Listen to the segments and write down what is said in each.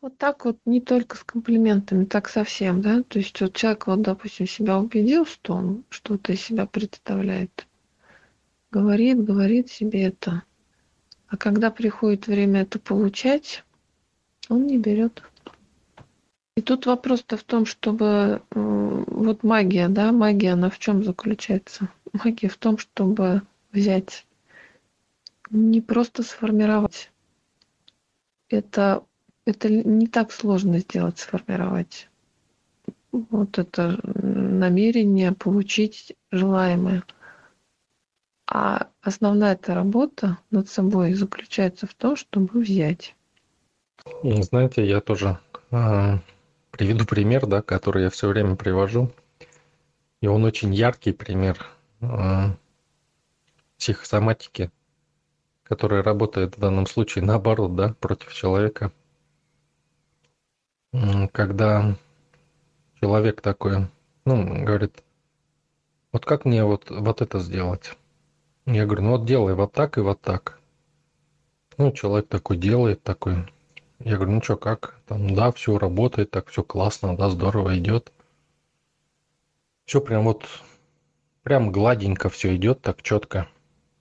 Вот так вот не только с комплиментами, так совсем, да? То есть вот человек, вот, допустим, себя убедил, что он что-то из себя представляет, говорит, говорит себе это. А когда приходит время это получать, он не берет. И тут вопрос-то в том, чтобы вот магия, да, магия, она в чем заключается? Магия в том, чтобы взять, не просто сформировать. Это, это не так сложно сделать, сформировать. Вот это намерение получить желаемое. А основная эта работа над собой заключается в том, чтобы взять. Знаете, я тоже э, приведу пример, да, который я все время привожу. И он очень яркий пример э, психосоматики, которая работает в данном случае наоборот, да, против человека. Когда человек такой, ну, говорит, вот как мне вот, вот это сделать? Я говорю, ну вот делай вот так и вот так. Ну, человек такой делает, такой. Я говорю, ну что, как? Там, да, все работает, так все классно, да, здорово идет. Все прям вот, прям гладенько все идет, так четко.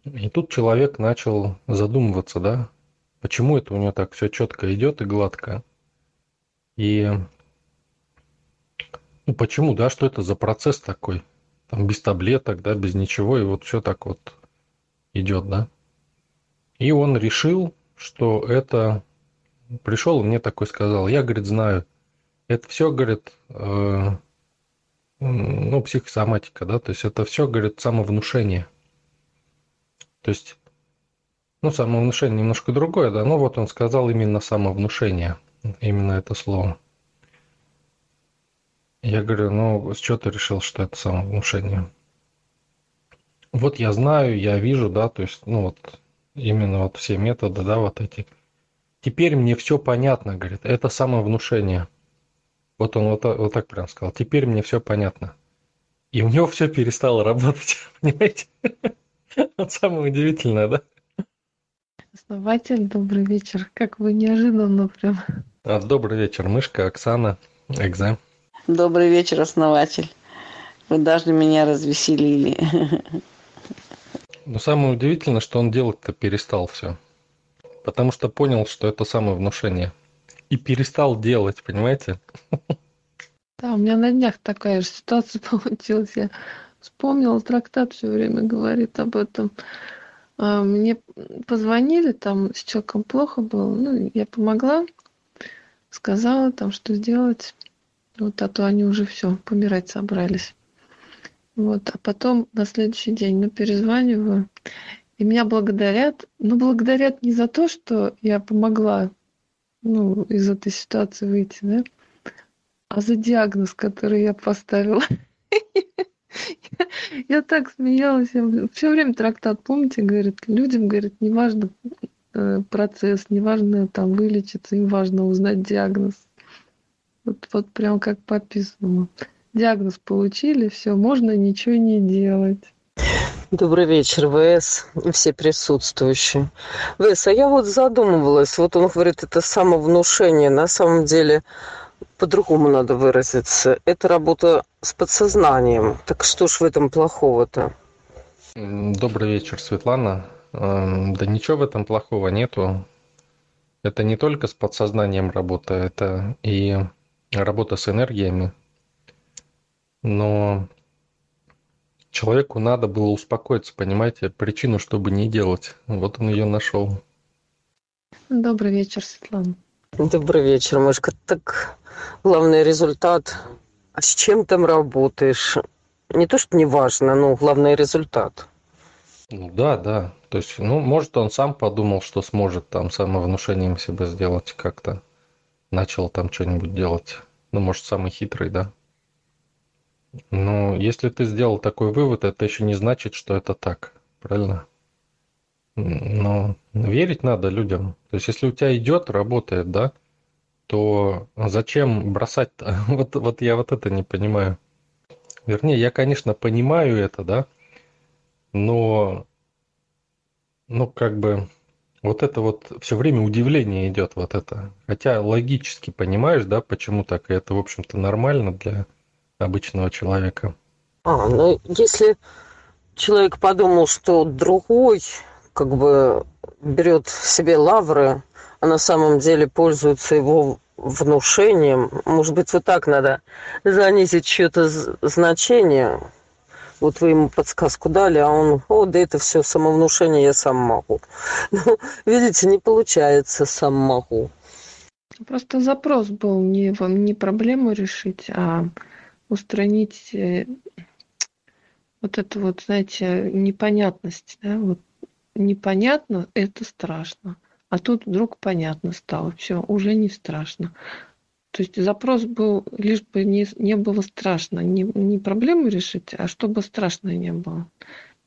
И тут человек начал задумываться, да, почему это у него так все четко идет и гладко. И ну, почему, да, что это за процесс такой? Там без таблеток, да, без ничего, и вот все так вот идет, да. И он решил, что это... Пришел и мне такой сказал, я, говорит, знаю, это все, говорит, э, ну, психосоматика, да, то есть это все, говорит, самовнушение. То есть, ну, самовнушение немножко другое, да, но вот он сказал именно самовнушение, именно это слово. Я говорю, ну, с чего ты решил, что это самовнушение? Вот я знаю, я вижу, да, то есть, ну вот, именно вот все методы, да, вот эти. Теперь мне все понятно, говорит, это самовнушение. Вот он вот, вот так прям сказал, теперь мне все понятно. И у него все перестало работать, понимаете? Вот самое удивительное, да? Основатель, добрый вечер. Как вы неожиданно прям. А, добрый вечер, мышка, Оксана, Экзем. Добрый вечер, основатель. Вы даже меня развеселили. Но самое удивительное, что он делать-то перестал все. Потому что понял, что это самое внушение. И перестал делать, понимаете? Да, у меня на днях такая же ситуация получилась. Я вспомнила, трактат все время говорит об этом. А, мне позвонили, там с человеком плохо было. Ну, я помогла, сказала там, что сделать. Вот, а то они уже все, помирать собрались. Вот, а потом на следующий день, ну, перезваниваю, и меня благодарят. Ну, благодарят не за то, что я помогла, ну, из этой ситуации выйти, да, а за диагноз, который я поставила. Я так смеялась. Все время трактат, помните, говорит, людям, говорит, неважно э, процесс, неважно там вылечиться, им важно узнать диагноз. Вот, вот прям как по диагноз получили, все, можно ничего не делать. Добрый вечер, ВС все присутствующие. ВС, а я вот задумывалась, вот он говорит, это самовнушение, на самом деле по-другому надо выразиться. Это работа с подсознанием. Так что ж в этом плохого-то? Добрый вечер, Светлана. Эм, да ничего в этом плохого нету. Это не только с подсознанием работа, это и работа с энергиями, но человеку надо было успокоиться, понимаете, причину, чтобы не делать. Вот он ее нашел. Добрый вечер, Светлана. Добрый вечер, Мышка. Так, главный результат. А с чем там работаешь? Не то, что не важно, но главный результат. Ну да, да. То есть, ну, может, он сам подумал, что сможет там самовнушением себя сделать как-то. Начал там что-нибудь делать. Ну, может, самый хитрый, да. Но если ты сделал такой вывод, это еще не значит, что это так, правильно? Но верить надо людям. То есть, если у тебя идет, работает, да, то зачем бросать-то? Вот, вот я вот это не понимаю. Вернее, я, конечно, понимаю это, да, но, ну, как бы, Вот это вот все время удивление идет, вот это. Хотя логически понимаешь, да, почему так, и это, в общем-то, нормально для обычного человека. А, ну если человек подумал, что другой как бы берет себе лавры, а на самом деле пользуется его внушением, может быть, вот так надо занизить чье-то значение, вот вы ему подсказку дали, а он, о, да это все самовнушение, я сам могу. Ну, видите, не получается, сам могу. Просто запрос был не, вам не проблему решить, а устранить э, вот эту вот, знаете, непонятность. Да? Вот непонятно – это страшно. А тут вдруг понятно стало. Все, уже не страшно. То есть запрос был, лишь бы не, не было страшно, не, не проблему решить, а чтобы страшно не было.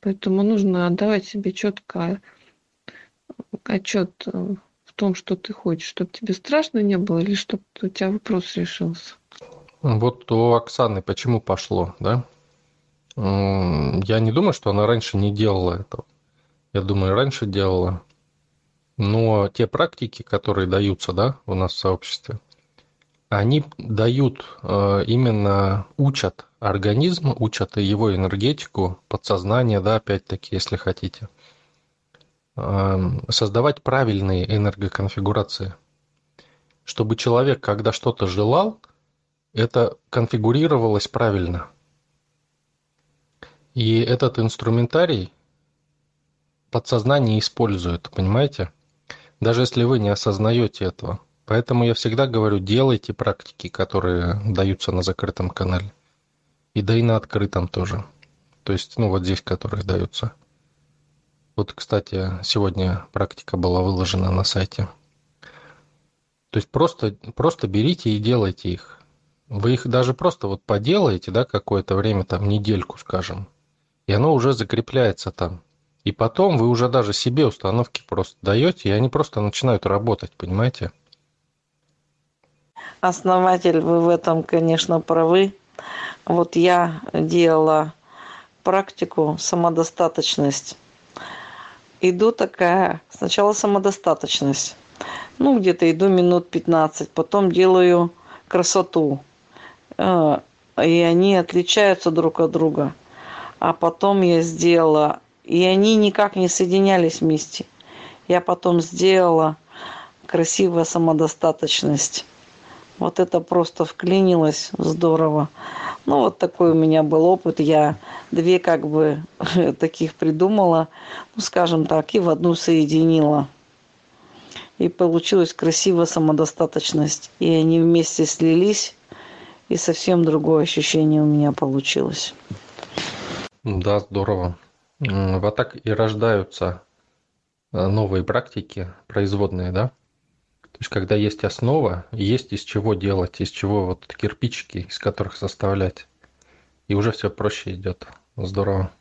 Поэтому нужно отдавать себе четко отчет э, в том, что ты хочешь, чтобы тебе страшно не было или чтобы у тебя вопрос решился. Вот у Оксаны почему пошло, да? Я не думаю, что она раньше не делала этого. Я думаю, раньше делала. Но те практики, которые даются, да, у нас в сообществе, они дают э, именно учат организм, учат его энергетику, подсознание, да, опять-таки, если хотите, эм, создавать правильные энергоконфигурации, чтобы человек, когда что-то желал, это конфигурировалось правильно. И этот инструментарий подсознание использует, понимаете? Даже если вы не осознаете этого – Поэтому я всегда говорю, делайте практики, которые даются на закрытом канале. И да и на открытом тоже. То есть, ну вот здесь, которые даются. Вот, кстати, сегодня практика была выложена на сайте. То есть просто, просто берите и делайте их. Вы их даже просто вот поделаете, да, какое-то время, там, недельку, скажем, и оно уже закрепляется там. И потом вы уже даже себе установки просто даете, и они просто начинают работать, понимаете? основатель, вы в этом, конечно, правы. Вот я делала практику самодостаточность. Иду такая, сначала самодостаточность. Ну, где-то иду минут 15, потом делаю красоту. Э, и они отличаются друг от друга. А потом я сделала, и они никак не соединялись вместе. Я потом сделала красивая самодостаточность. Вот это просто вклинилось здорово. Ну, вот такой у меня был опыт. Я две как бы таких придумала, ну, скажем так, и в одну соединила. И получилась красивая самодостаточность. И они вместе слились, и совсем другое ощущение у меня получилось. Да, здорово. Вот так и рождаются э, новые практики, производные, да? То есть, когда есть основа, есть из чего делать, из чего вот кирпичики, из которых составлять. И уже все проще идет. Здорово.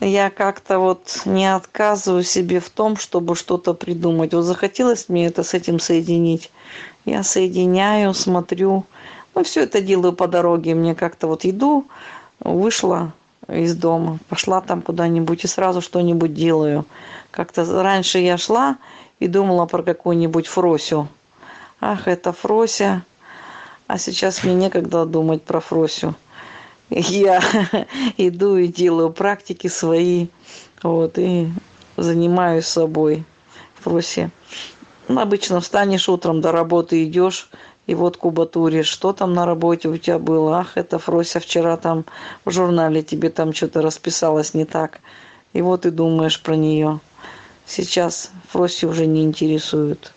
Я как-то вот не отказываю себе в том, чтобы что-то придумать. Вот захотелось мне это с этим соединить. Я соединяю, смотрю. Ну, все это делаю по дороге. Мне как-то вот иду, вышла из дома, пошла там куда-нибудь и сразу что-нибудь делаю. Как-то раньше я шла и думала про какую-нибудь Фросю. Ах, это Фрося. А сейчас мне некогда думать про Фросю. Я иду и делаю практики свои. Вот, и занимаюсь собой. Фросе. Обычно встанешь утром, до работы идешь, и вот кубатуришь. Что там на работе у тебя было? Ах, это Фрося вчера там в журнале тебе там что-то расписалось не так. И вот и думаешь про нее сейчас Фроси уже не интересует.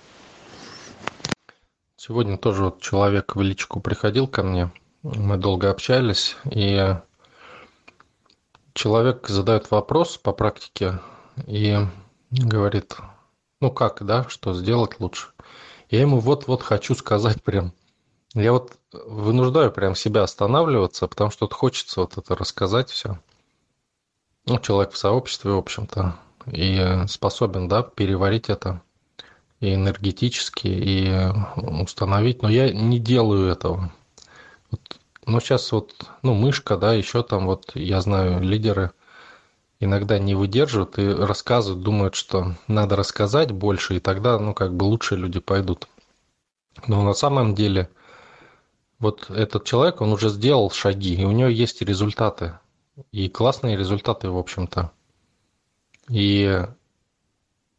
Сегодня тоже вот человек в личку приходил ко мне, мы долго общались, и человек задает вопрос по практике и говорит, ну как, да, что сделать лучше. Я ему вот-вот хочу сказать прям, я вот вынуждаю прям себя останавливаться, потому что вот хочется вот это рассказать все. Ну, человек в сообществе, в общем-то, и способен, да, переварить это и энергетически, и установить. Но я не делаю этого. Вот, но сейчас вот, ну, мышка, да, еще там вот, я знаю, лидеры иногда не выдерживают и рассказывают, думают, что надо рассказать больше, и тогда, ну, как бы лучше люди пойдут. Но на самом деле вот этот человек, он уже сделал шаги, и у него есть результаты. И классные результаты, в общем-то. И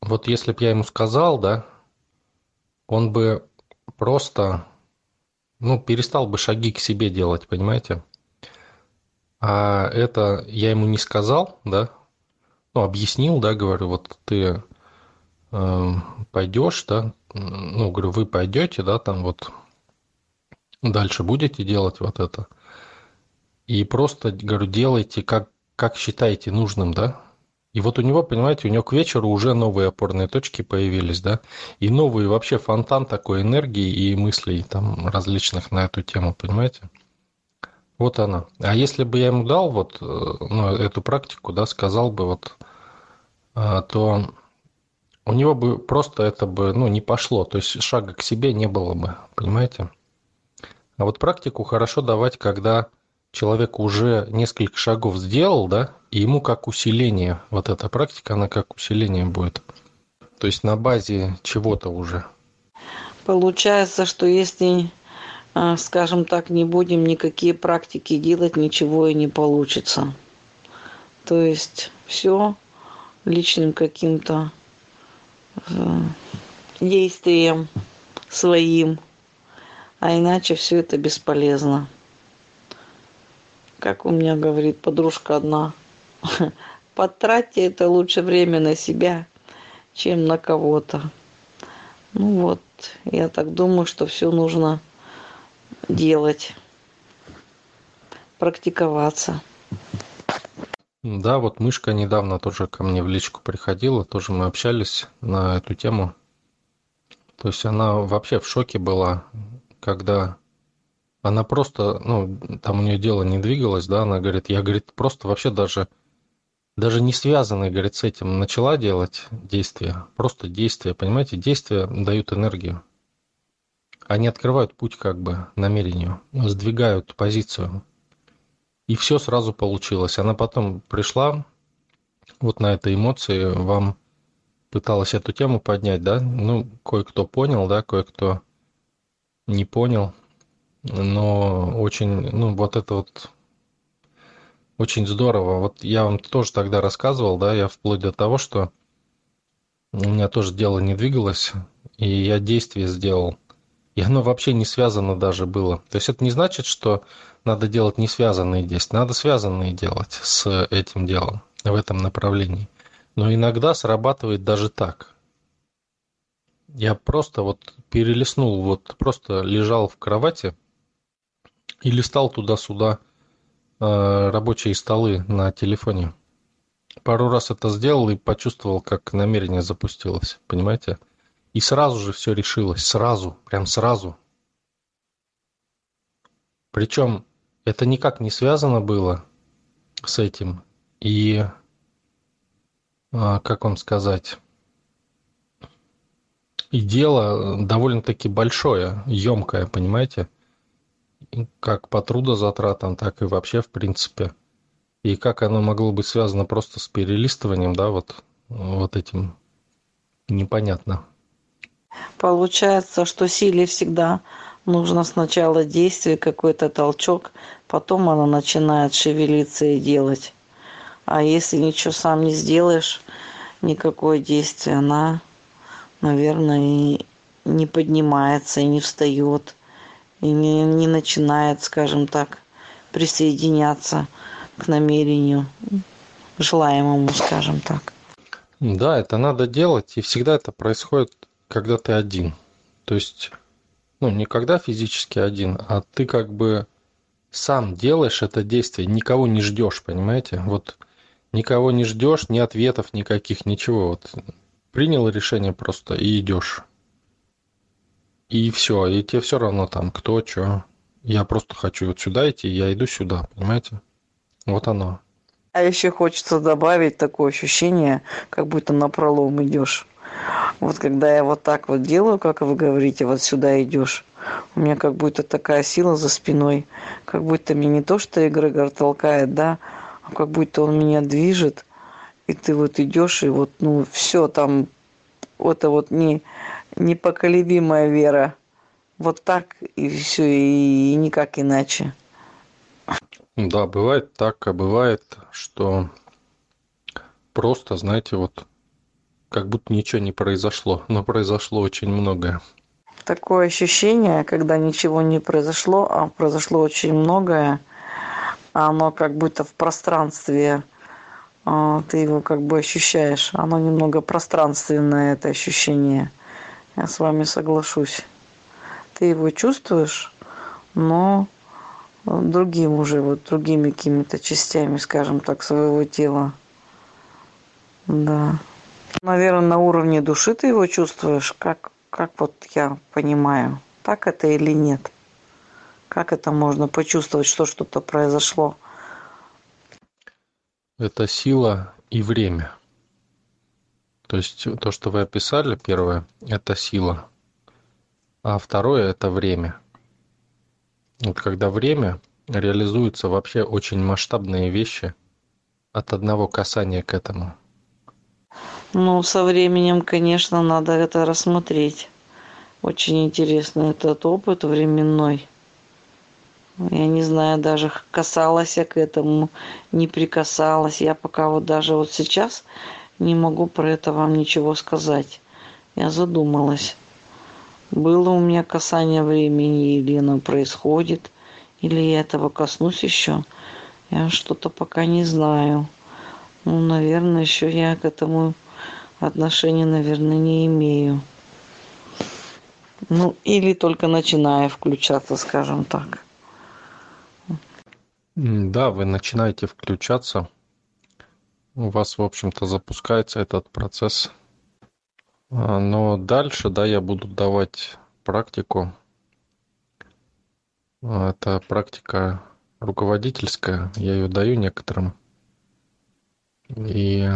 вот если бы я ему сказал, да, он бы просто, ну, перестал бы шаги к себе делать, понимаете? А это я ему не сказал, да, ну, объяснил, да, говорю, вот ты э, пойдешь, да, ну, говорю, вы пойдете, да, там вот дальше будете делать вот это. И просто, говорю, делайте, как, как считаете нужным, да, и вот у него, понимаете, у него к вечеру уже новые опорные точки появились, да, и новый вообще фонтан такой энергии и мыслей там различных на эту тему, понимаете? Вот она. А если бы я ему дал вот э, ну, эту практику, да, сказал бы вот, э, то у него бы просто это бы, ну, не пошло, то есть шага к себе не было бы, понимаете? А вот практику хорошо давать, когда человек уже несколько шагов сделал, да, и ему как усиление, вот эта практика, она как усиление будет. То есть на базе чего-то уже. Получается, что если, скажем так, не будем никакие практики делать, ничего и не получится. То есть все личным каким-то э, действием своим, а иначе все это бесполезно как у меня говорит подружка одна, потратьте это лучше время на себя, чем на кого-то. Ну вот, я так думаю, что все нужно делать, практиковаться. Да, вот мышка недавно тоже ко мне в личку приходила, тоже мы общались на эту тему. То есть она вообще в шоке была, когда она просто, ну, там у нее дело не двигалось, да, она говорит, я, говорит, просто вообще даже, даже не связанная, говорит, с этим начала делать действия, просто действия, понимаете, действия дают энергию. Они открывают путь как бы намерению, сдвигают позицию. И все сразу получилось. Она потом пришла вот на этой эмоции, вам пыталась эту тему поднять, да, ну, кое-кто понял, да, кое-кто не понял – но очень, ну, вот это вот очень здорово. Вот я вам тоже тогда рассказывал, да, я вплоть до того, что у меня тоже дело не двигалось, и я действие сделал. И оно вообще не связано даже было. То есть это не значит, что надо делать не связанные действия. Надо связанные делать с этим делом, в этом направлении. Но иногда срабатывает даже так. Я просто вот перелистнул, вот просто лежал в кровати, и листал туда-сюда э, рабочие столы на телефоне. Пару раз это сделал и почувствовал, как намерение запустилось, понимаете? И сразу же все решилось, сразу, прям сразу. Причем это никак не связано было с этим. И, э, как вам сказать, и дело довольно-таки большое, емкое, понимаете? как по трудозатратам, так и вообще в принципе. И как оно могло быть связано просто с перелистыванием, да, вот, вот этим непонятно. Получается, что силе всегда нужно сначала действие, какой-то толчок, потом она начинает шевелиться и делать. А если ничего сам не сделаешь, никакое действие, она, наверное, и не поднимается, и не встает и не, не начинает, скажем так, присоединяться к намерению желаемому, скажем так. Да, это надо делать, и всегда это происходит, когда ты один. То есть, ну, не когда физически один, а ты как бы сам делаешь это действие, никого не ждешь, понимаете? Вот никого не ждешь, ни ответов никаких, ничего. Вот принял решение просто и идешь и все, и тебе все равно там кто, что. Я просто хочу вот сюда идти, я иду сюда, понимаете? Вот оно. А еще хочется добавить такое ощущение, как будто на пролом идешь. Вот когда я вот так вот делаю, как вы говорите, вот сюда идешь, у меня как будто такая сила за спиной, как будто мне не то, что эгрегор толкает, да, а как будто он меня движет, и ты вот идешь, и вот, ну, все там, это вот не, непоколебимая вера. Вот так, и все, и никак иначе. Да, бывает так, а бывает, что просто, знаете, вот как будто ничего не произошло, но произошло очень многое. Такое ощущение, когда ничего не произошло, а произошло очень многое, оно как будто в пространстве, а, ты его как бы ощущаешь. Оно немного пространственное, это ощущение. Я с вами соглашусь. Ты его чувствуешь, но другим уже, вот другими какими-то частями, скажем так, своего тела. Да. Наверное, на уровне души ты его чувствуешь, как, как вот я понимаю, так это или нет? Как это можно почувствовать, что что-то произошло? Это сила и время. То есть то, что вы описали, первое, это сила, а второе это время. Вот когда время реализуются вообще очень масштабные вещи от одного касания к этому. Ну, со временем, конечно, надо это рассмотреть. Очень интересно этот опыт временной. Я не знаю, даже касалась я к этому, не прикасалась. Я пока вот даже вот сейчас не могу про это вам ничего сказать. Я задумалась. Было у меня касание времени, или оно происходит, или я этого коснусь еще. Я что-то пока не знаю. Ну, наверное, еще я к этому отношения, наверное, не имею. Ну, или только начинаю включаться, скажем так. Да, вы начинаете включаться. У вас, в общем-то, запускается этот процесс а, но дальше, да, я буду давать практику. А, это практика руководительская, я ее даю некоторым. И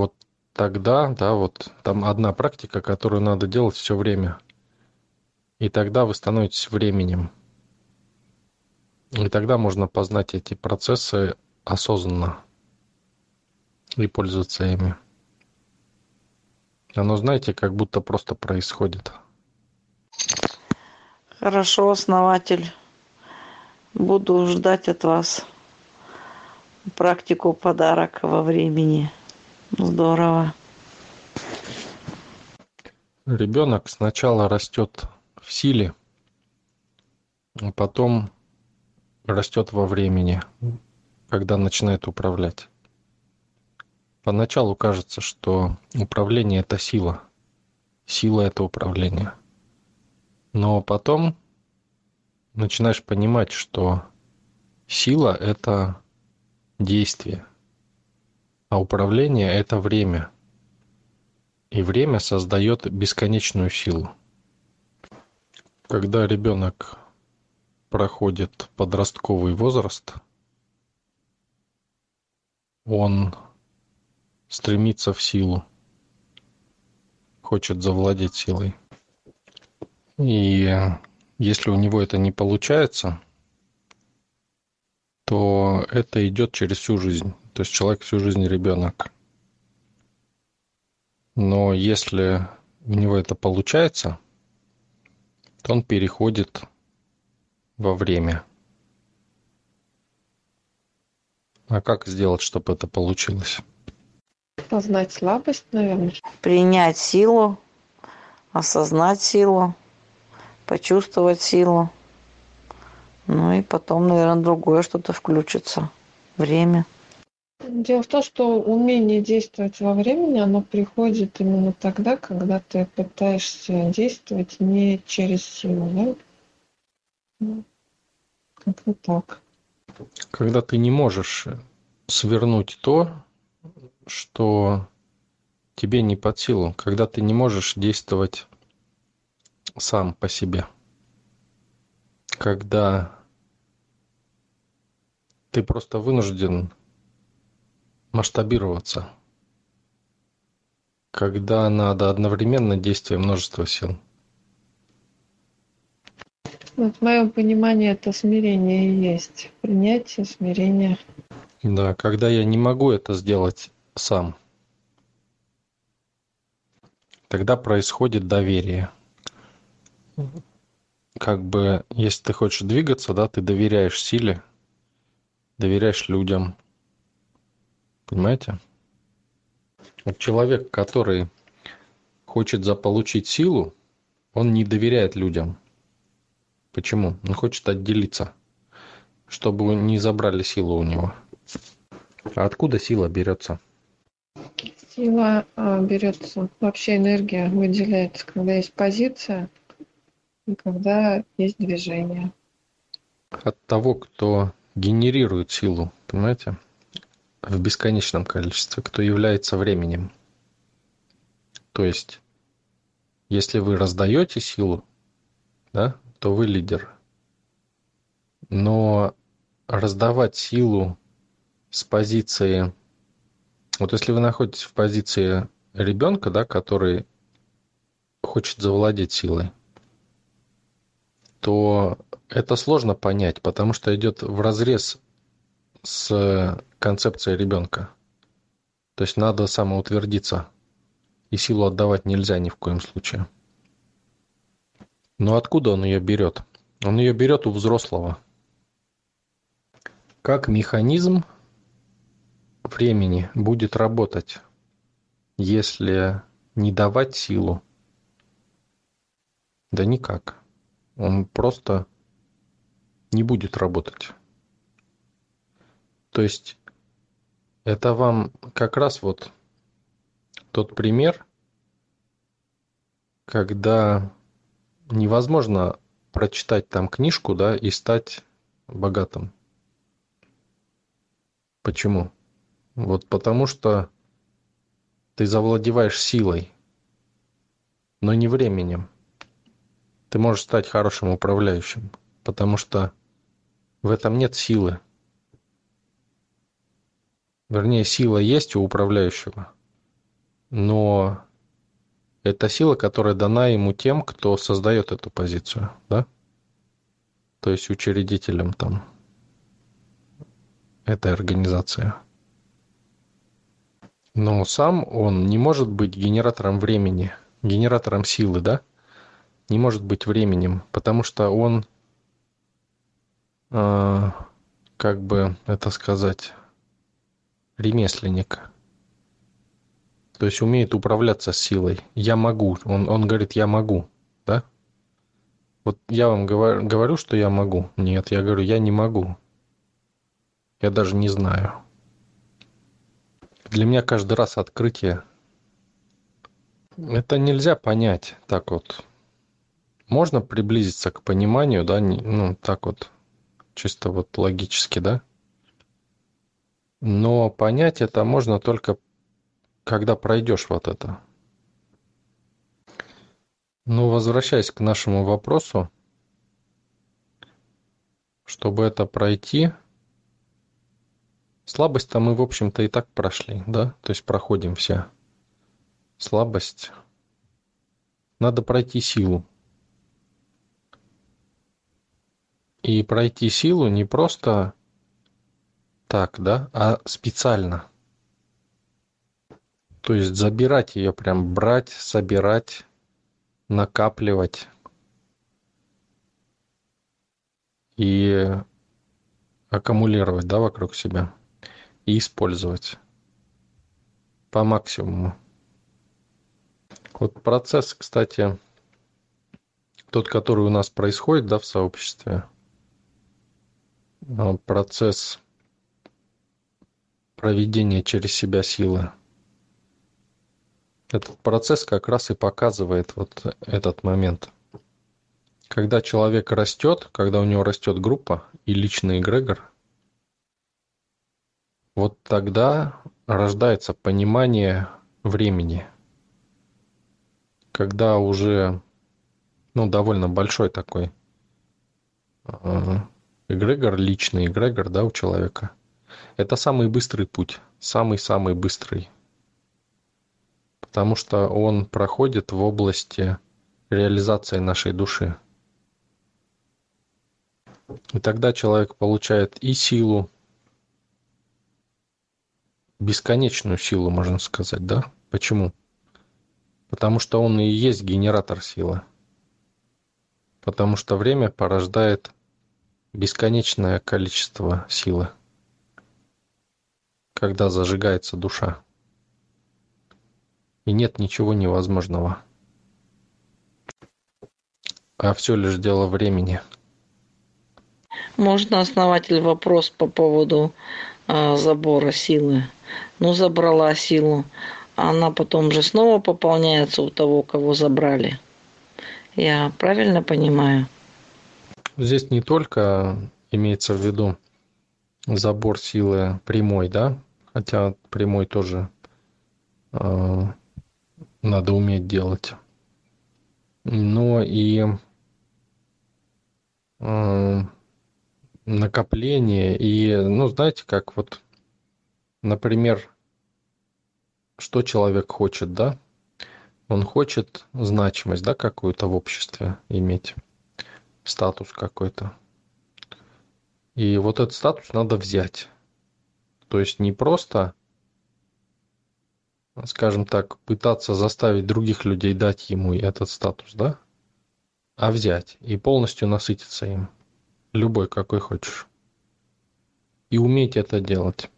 вот тогда, да, вот там одна практика, которую надо делать все время. И тогда вы становитесь временем. И тогда можно познать эти процессы осознанно и пользоваться ими. Оно, знаете, как будто просто происходит. Хорошо, основатель. Буду ждать от вас практику подарок во времени. Здорово. Ребенок сначала растет в силе, а потом растет во времени, когда начинает управлять. Поначалу кажется, что управление – это сила. Сила – это управление. Но потом начинаешь понимать, что сила – это действие, а управление – это время. И время создает бесконечную силу. Когда ребенок проходит подростковый возраст, он стремится в силу, хочет завладеть силой. И если у него это не получается, то это идет через всю жизнь. То есть человек всю жизнь ребенок. Но если у него это получается, то он переходит во время. А как сделать, чтобы это получилось? Познать слабость, наверное. Принять силу, осознать силу, почувствовать силу. Ну и потом, наверное, другое что-то включится. Время. Дело в том, что умение действовать во времени, оно приходит именно тогда, когда ты пытаешься действовать не через силу, да? Ну, как-то так. Когда ты не можешь свернуть то, что тебе не под силу, когда ты не можешь действовать сам по себе. Когда ты просто вынужден масштабироваться. Когда надо одновременно действие множества сил. Вот в моем понимании это смирение и есть. Принятие, смирение. Да, когда я не могу это сделать сам, тогда происходит доверие. Как бы, если ты хочешь двигаться, да, ты доверяешь силе, доверяешь людям. Понимаете? Вот человек, который хочет заполучить силу, он не доверяет людям. Почему? Он хочет отделиться, чтобы не забрали силу у него. А откуда сила берется? Сила а, берется, вообще энергия выделяется, когда есть позиция и когда есть движение. От того, кто генерирует силу, понимаете? В бесконечном количестве, кто является временем. То есть, если вы раздаете силу, да, то вы лидер. Но раздавать силу с позиции... Вот если вы находитесь в позиции ребенка, да, который хочет завладеть силой, то это сложно понять, потому что идет в разрез с концепцией ребенка. То есть надо самоутвердиться, и силу отдавать нельзя ни в коем случае. Но откуда он ее берет? Он ее берет у взрослого. Как механизм времени будет работать, если не давать силу? Да никак. Он просто не будет работать. То есть это вам как раз вот тот пример, когда невозможно прочитать там книжку, да, и стать богатым. Почему? Вот потому что ты завладеваешь силой, но не временем. Ты можешь стать хорошим управляющим, потому что в этом нет силы. Вернее, сила есть у управляющего, но это сила, которая дана ему тем, кто создает эту позицию, да? То есть учредителем там этой организации. Но сам он не может быть генератором времени, генератором силы, да? Не может быть временем, потому что он, э, как бы это сказать, ремесленник то есть умеет управляться силой. Я могу. Он, он говорит, я могу. Да? Вот я вам говорю, говорю, что я могу. Нет, я говорю, я не могу. Я даже не знаю. Для меня каждый раз открытие. Это нельзя понять так вот. Можно приблизиться к пониманию, да, ну так вот, чисто вот логически, да. Но понять это можно только когда пройдешь вот это. Ну, возвращаясь к нашему вопросу, чтобы это пройти, слабость-то мы, в общем-то, и так прошли, да? То есть проходим все. Слабость. Надо пройти силу. И пройти силу не просто так, да, а специально. То есть забирать ее, прям брать, собирать, накапливать. И аккумулировать, да, вокруг себя. И использовать по максимуму. Вот процесс, кстати, тот, который у нас происходит, да, в сообществе, а, процесс проведения через себя силы – этот процесс как раз и показывает вот этот момент. Когда человек растет, когда у него растет группа и личный эгрегор, вот тогда рождается понимание времени. Когда уже ну, довольно большой такой э, эгрегор, личный эгрегор, да, у человека. Это самый быстрый путь, самый-самый быстрый потому что он проходит в области реализации нашей души. И тогда человек получает и силу, бесконечную силу, можно сказать, да? Почему? Потому что он и есть генератор силы. Потому что время порождает бесконечное количество силы, когда зажигается душа. И нет ничего невозможного. А все лишь дело времени. Можно, основатель, вопрос по поводу э, забора силы? Ну, забрала силу. Она потом же снова пополняется у того, кого забрали. Я правильно понимаю? Здесь не только имеется в виду забор силы прямой, да, хотя прямой тоже э, надо уметь делать, но и э, накопление и, ну, знаете, как вот, например, что человек хочет, да? Он хочет значимость, да, какую-то в обществе иметь, статус какой-то. И вот этот статус надо взять. То есть не просто, скажем так, пытаться заставить других людей дать ему этот статус, да, а взять и полностью насытиться им. Любой, какой хочешь. И уметь это делать.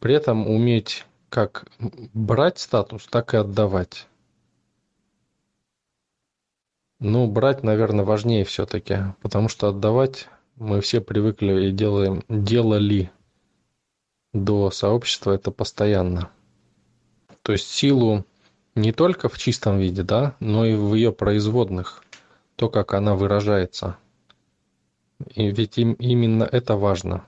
При этом уметь как брать статус, так и отдавать. Ну, брать, наверное, важнее все-таки, потому что отдавать мы все привыкли и делаем, делали до сообщества это постоянно. То есть силу не только в чистом виде, да, но и в ее производных, то, как она выражается. И ведь им, именно это важно.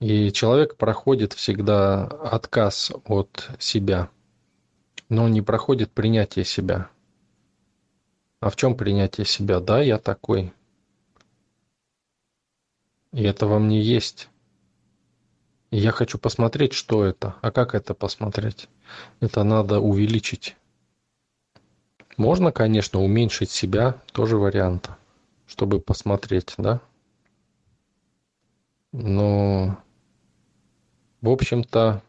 И человек проходит всегда отказ от себя, но не проходит принятие себя. А в чем принятие себя? Да, я такой. И это во мне есть. И я хочу посмотреть, что это. А как это посмотреть? Это надо увеличить. Можно, конечно, уменьшить себя, тоже вариант, чтобы посмотреть, да? Но, в общем-то,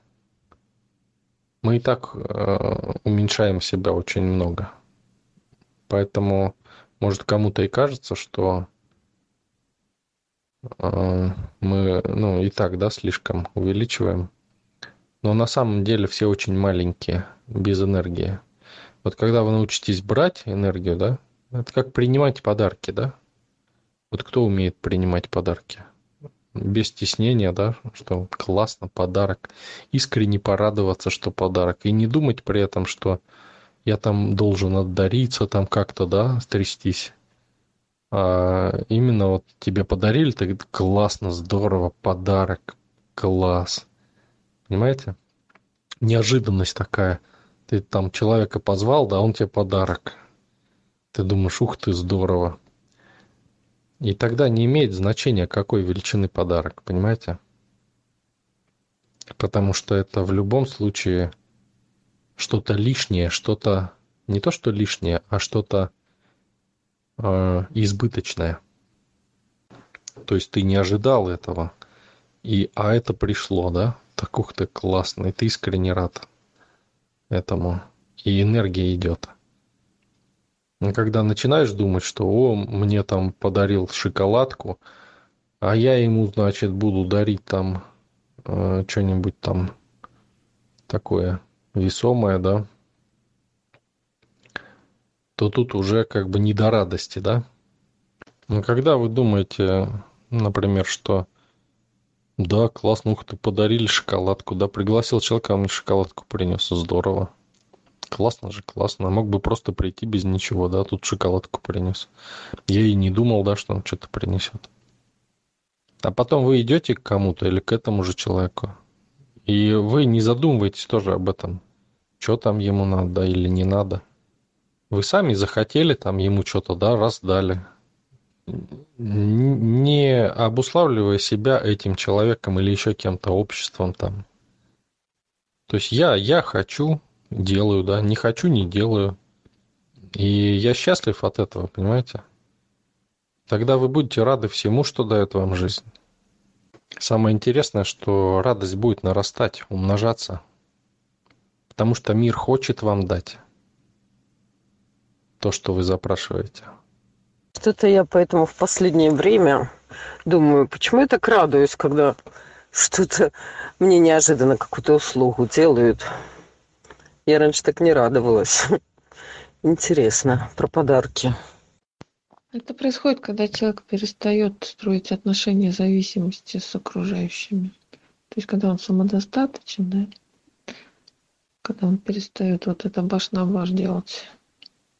мы и так э, уменьшаем себя очень много. Поэтому, может, кому-то и кажется, что мы, ну, и так, да, слишком увеличиваем. Но на самом деле все очень маленькие, без энергии. Вот когда вы научитесь брать энергию, да, это как принимать подарки, да? Вот кто умеет принимать подарки? Без стеснения, да, что классно, подарок. Искренне порадоваться, что подарок. И не думать при этом, что я там должен отдариться, там как-то, да, стрястись. А именно вот тебе подарили, так классно, здорово, подарок, класс. Понимаете? Неожиданность такая. Ты там человека позвал, да, он тебе подарок. Ты думаешь, ух ты, здорово. И тогда не имеет значения, какой величины подарок, понимаете? Потому что это в любом случае что-то лишнее, что-то не то что лишнее, а что-то э, избыточное. То есть ты не ожидал этого, и а это пришло, да? Так ух ты, классно, и ты искренне рад этому, и энергия идет. И когда начинаешь думать, что о, мне там подарил шоколадку, а я ему, значит, буду дарить там э, что-нибудь там такое весомое, да, то тут уже как бы не до радости, да. Но когда вы думаете, например, что да, классно, ух ты, подарили шоколадку, да, пригласил человека, а мне шоколадку принес, здорово. Классно же, классно. Мог бы просто прийти без ничего, да, тут шоколадку принес. Я и не думал, да, что он что-то принесет. А потом вы идете к кому-то или к этому же человеку, и вы не задумываетесь тоже об этом, что там ему надо или не надо. Вы сами захотели там ему что-то, да, раздали. Не обуславливая себя этим человеком или еще кем-то, обществом там. То есть я, я хочу, делаю, да, не хочу, не делаю. И я счастлив от этого, понимаете? Тогда вы будете рады всему, что дает вам жизнь. Самое интересное, что радость будет нарастать, умножаться. Потому что мир хочет вам дать то, что вы запрашиваете. Что-то я поэтому в последнее время думаю, почему я так радуюсь, когда что-то мне неожиданно какую-то услугу делают. Я раньше так не радовалась. Интересно, про подарки. Это происходит, когда человек перестает строить отношения зависимости с окружающими. То есть, когда он самодостаточен, да, когда он перестает вот это баш на баш делать.